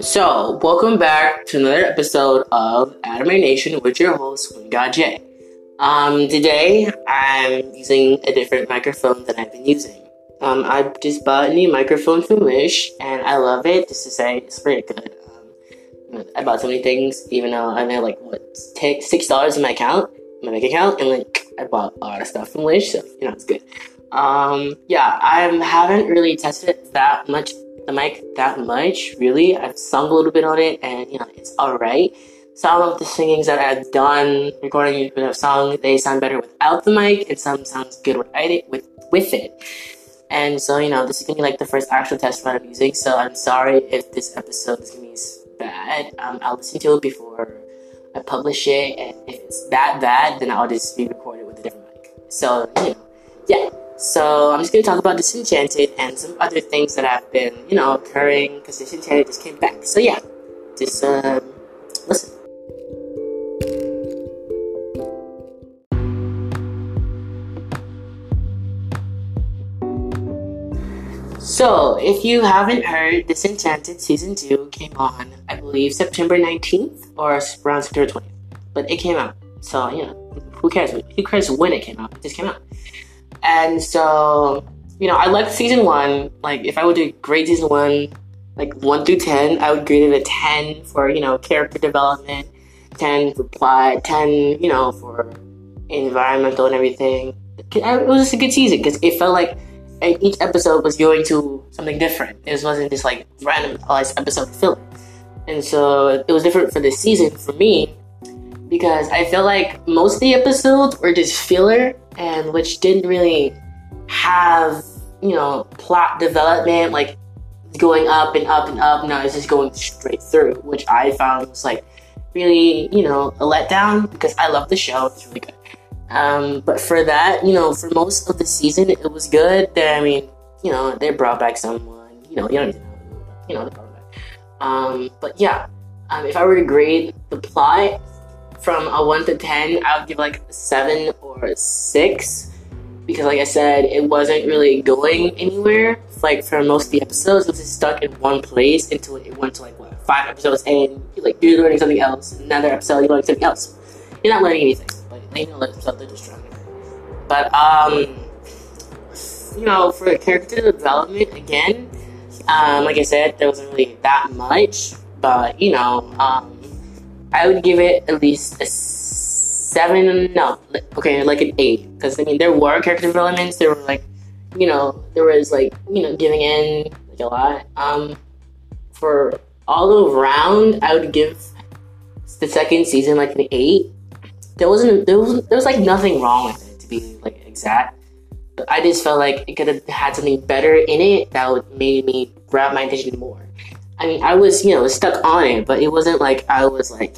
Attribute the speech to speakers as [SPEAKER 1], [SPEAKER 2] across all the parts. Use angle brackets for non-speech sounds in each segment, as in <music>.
[SPEAKER 1] So, welcome back to another episode of Anime Nation with your host, God J. Um, today I'm using a different microphone than I've been using. Um, I just bought a new microphone from Wish, and I love it. Just to say, it's pretty good. Um, I bought so many things, even though I know like what take six dollars in my account, my bank account, and like I bought a lot of stuff from Wish, so you know it's good. Um, yeah, I haven't really tested that much the mic that much, really. I've sung a little bit on it, and you know, it's alright. Some of the singings that I've done, recording a song, they sound better without the mic, and some sounds good with it. With with it. And so, you know, this is gonna be like the first actual test run I'm using. So I'm sorry if this episode is gonna be bad. Um, I'll listen to it before I publish it, and if it's that bad, then I'll just be recorded with a different mic. So, you know, yeah. So I'm just gonna talk about Disenchanted and some other things that have been, you know, occurring because Disenchanted just came back. So yeah, just uh, listen. So, if you haven't heard, Disenchanted Season 2 came on, I believe, September 19th or around September 20th. But it came out. So, you know, who cares? Who cares when it came out? It just came out. And so, you know, I liked season one. Like, if I would do grade season one, like one through 10, I would grade it a 10 for, you know, character development, 10 for plot, 10, you know, for environmental and everything. It was just a good season because it felt like each episode was going to something different. It wasn't just like random episode filler. And so it was different for this season for me because I felt like most of the episodes were just filler and which didn't really have, you know, plot development, like going up and up and up. No, it's just going straight through, which I found was like really, you know, a letdown because I love the show. It's really good. Um, but for that, you know, for most of the season, it was good. I mean, you know, they brought back someone. You know, you don't know, you know, they brought back. Um, but yeah, um, if I were to grade the plot from a one to ten, I would give like seven or six because, like I said, it wasn't really going anywhere. Like for most of the episodes, it was just stuck in one place until it went to like what five episodes, and you like you're learning something else. Another episode, you're learning something else. You're not learning anything, but they know themselves they're just trying. But um, you know, for character development again, um, like I said, there wasn't really that much, but you know, um I would give it at least a seven. No, okay, like an eight. Because I mean, there were character developments. There were like, you know, there was like, you know, giving in like a lot. Um, for all around, I would give the second season like an eight. There wasn't there was there was like nothing wrong with it to be like exact. But I just felt like it could have had something better in it that would made me grab my attention more. I mean, I was, you know, stuck on it, but it wasn't like I was like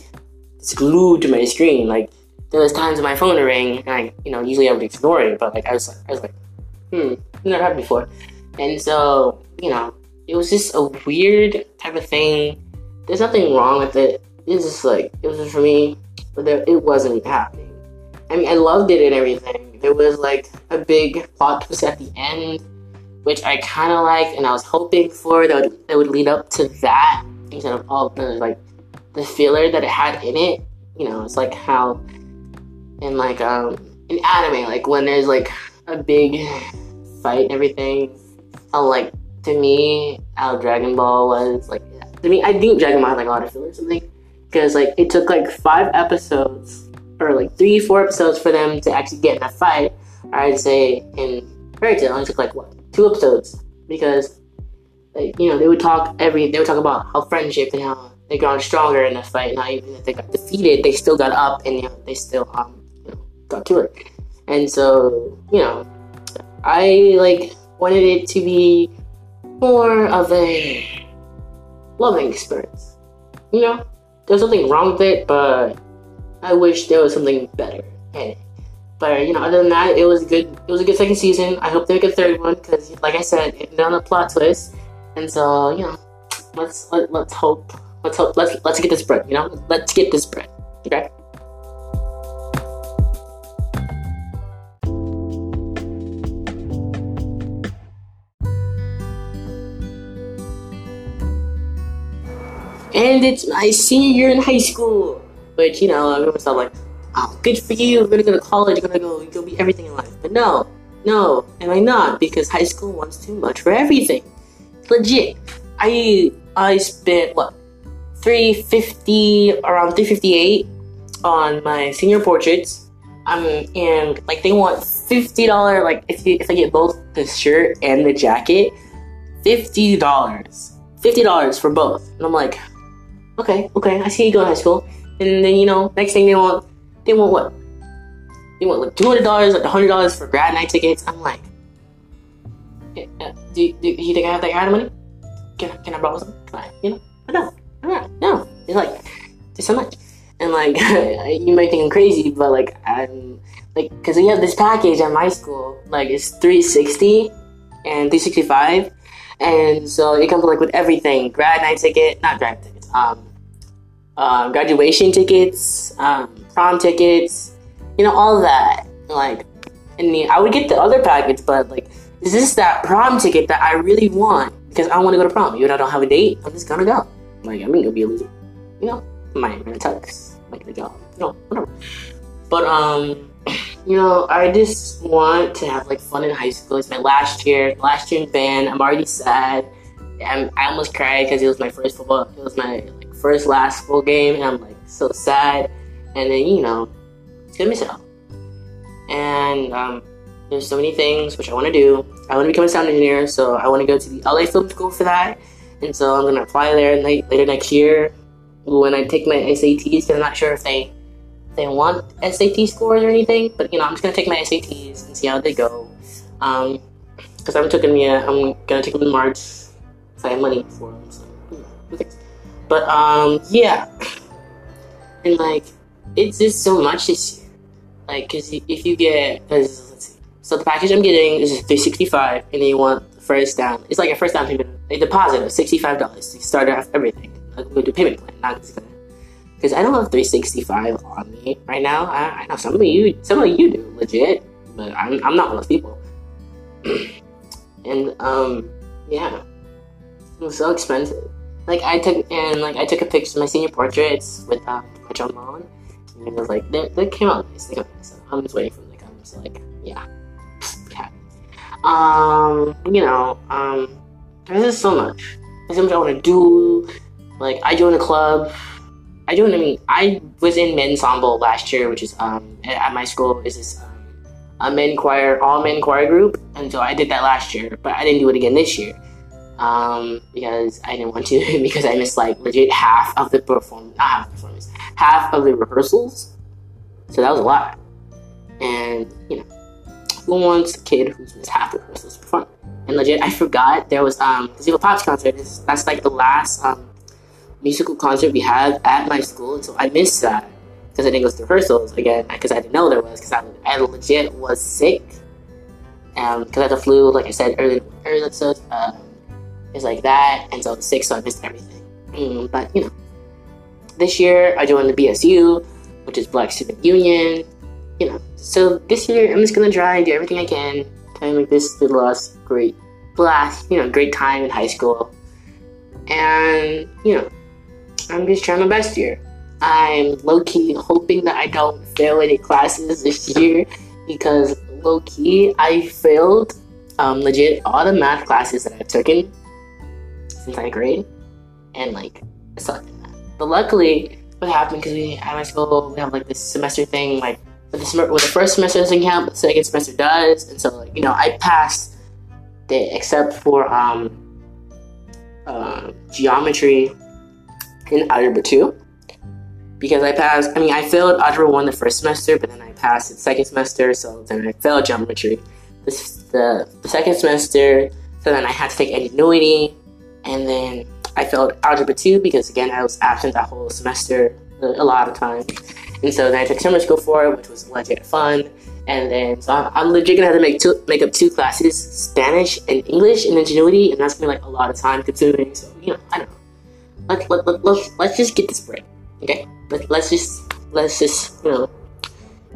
[SPEAKER 1] glued to my screen. Like there was times when my phone would ring, and I, you know, usually I would ignore it, but like I was, I was like, hmm, never happened before, and so you know, it was just a weird type of thing. There's nothing wrong with it. It's just like it was just for me, but there, it wasn't happening. I mean, I loved it and everything. There was like a big plot twist at the end which I kind of liked, and I was hoping for that would, would lead up to that instead of all the like the filler that it had in it. You know, it's like how in like um in anime, like when there's like a big fight and everything. I like to me, how Dragon Ball was like to me, I think Dragon Ball had like a lot of filler or something because like it took like five episodes or like three, four episodes for them to actually get in a fight. I'd say in Fairy Tail, it only took like what two episodes because like, you know they would talk every they would talk about how friendship and how they got stronger in the fight. Not even if they got defeated, they still got up and you know they still um you know, got to it. And so you know, I like wanted it to be more of a loving experience. You know, there's nothing wrong with it, but I wish there was something better in it. But you know, other than that, it was a good. It was a good second season. I hope they make a third one because, like I said, it on a plot twist. And so, you know, let's let, let's hope. Let's hope. Let's let's get this bread. You know, let's get this bread. Okay. and it's my senior year in high school. Which you know, everyone's all like, "Oh, good for you! You're gonna go to college. You're gonna go. Gonna be everything in life." But no, no, am I not? Because high school wants too much for everything. Legit, I I spent what three fifty around three fifty eight on my senior portraits. Um, and like they want fifty dollar like if you if I get both the shirt and the jacket, fifty dollars, fifty dollars for both. And I'm like, okay, okay, I see you go to high school. And then you know, next thing they want, they want what? They want like two hundred dollars, like hundred dollars for grad night tickets. I'm like, yeah, do, do you think I have that kind of money? Can I, can I borrow some? Can I, you know, no, no, no. It's like, there's so much. And like, <laughs> you might think I'm crazy, but like, I'm like, cause we have this package at my school, like it's 360 and 365, and so it comes like with everything: grad night ticket, not grad tickets, um, uh, graduation tickets, um, prom tickets, you know, all that. Like, and the, I would get the other package, but like, is this that prom ticket that I really want? Because I want to go to prom. Even though I don't have a date, I'm just gonna go. Like, I'm gonna be a loser. You know, my gonna tux, like the job. You know, whatever. But um, you know, I just want to have like fun in high school. It's my last year, last year in band. I'm already sad. I'm, I almost cried because it was my first football. It was my first last full game, and I'm like so sad. And then you know, it's gonna miss out. And um, there's so many things which I want to do. I want to become a sound engineer, so I want to go to the LA Film School for that. And so I'm gonna apply there later next year when I take my SATs. Because I'm not sure if they they want SAT scores or anything, but you know I'm just gonna take my SATs and see how they go. Um, because I haven't taken them yet. I'm gonna take them in March if I have money for them. So, you know, but um, yeah, and like it's just so much this year. Like, cause if you get, cause let's see, so the package I'm getting is 365, and then you want the first down. It's like a first down payment, a deposit of 65 dollars to start off everything. Like we do payment plan, not just. Because I don't have 365 on me right now. I, I know some of you, some of you do legit, but I'm, I'm not one of those people. <clears throat> and um, yeah, it was so expensive. Like I took and like I took a picture of my senior portraits with um, trombone, and it was like they, they came out nice. They out nice. I'm just waiting for them to come. So like yeah, yeah. Um, you know, um, there's just so much. There's so much I want to do. Like I joined a club. I joined. I mean, I was in men's ensemble last year, which is um at my school is this um, a men choir, all men choir group, and so I did that last year, but I didn't do it again this year um, because I didn't want to <laughs> because I missed like legit half of the perform not half performance, half of the rehearsals. So that was a lot. And you know, who wants a kid who's missed half the rehearsals perform? And legit, I forgot there was um the Zero Pops concert. That's like the last um musical concert we have at my school, so I missed that because I didn't go to rehearsals again because I didn't know there was because I, I legit was sick. Um, because I had the flu, like I said earlier, earlier episode. Uh, it's like that, and so the six, so I missed everything. Mm, but you know, this year I joined the BSU, which is Black Student Union. You know, so this year I'm just gonna try and do everything I can to make this the last great blast, you know, great time in high school. And you know, I'm just trying my best here. I'm low key hoping that I don't fail any classes this year because low key I failed um, legit all the math classes that I've taken since ninth grade, and like it sucked in that. But luckily, what happened because we at my school we have like this semester thing like the, sem- the first semester doesn't count, but the second semester does, and so like you know I passed it except for um uh, geometry in algebra two because I passed. I mean, I failed algebra one the first semester, but then I passed the second semester, so then I failed geometry. This the the second semester, so then I had to take Edgenuity, and then I failed algebra two because again I was absent that whole semester a lot of times, and so then I took summer school for it, which was legit fun. And then so I'm, I'm legit gonna have to make two make up two classes, Spanish and English and Edgenuity, and that's gonna be like a lot of time consuming. So you know, I don't know. Let, let, let, let's, let's just get this break, okay? Let, let's just let's just you know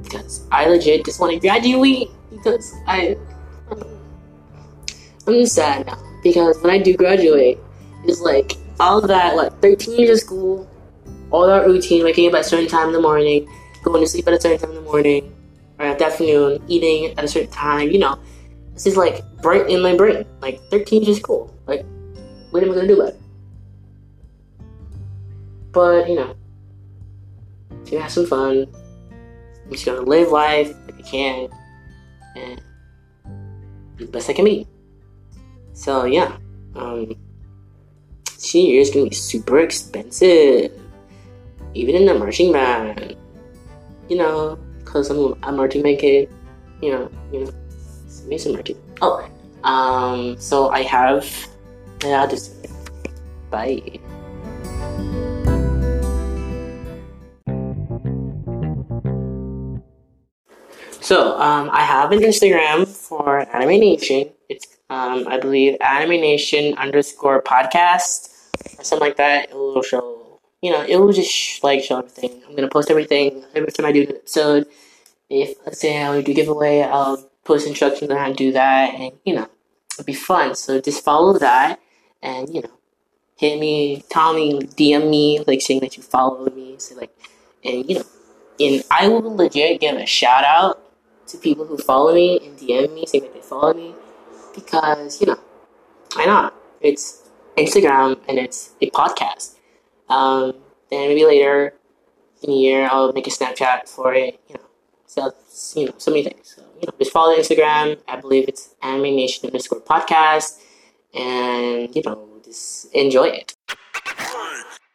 [SPEAKER 1] because I legit just want to graduate because I I'm sad now because when I do graduate, it's like all that, like 13 years of school, all that routine, waking up at a certain time in the morning, going to sleep at a certain time in the morning, or at the afternoon, eating at a certain time, you know, this is like bright in my brain. Like 13 years of school. Like, what am I gonna do about it? But, you know, gonna have some fun. I'm just gonna live life if I can and be the best I can be. So yeah, um, senior year is gonna be super expensive, even in the marching band. You know, cause I'm a marching band kid. You know, you know, maybe some marching. Oh, um, so I have. Yeah, I'll just bye. So, um, I have an Instagram for Anime Nation. Um, I believe, Anime Nation underscore podcast or something like that. It will show, you know, it will just like show everything. I'm gonna post everything every time I do an episode. If let's say I do giveaway, I'll post instructions on how to do that, and you know, it'll be fun. So just follow that, and you know, hit me, tell me, DM me, like saying that you followed me. So like, and you know, and I will legit give a shout out to people who follow me and DM me saying that they follow me because, you know, why not? It's Instagram and it's a podcast. Um, then maybe later in a year I'll make a Snapchat for it, you know. So, you know, so many things. So, you know, just follow Instagram. I believe it's Anime Nation underscore podcast. And, you know, just enjoy it.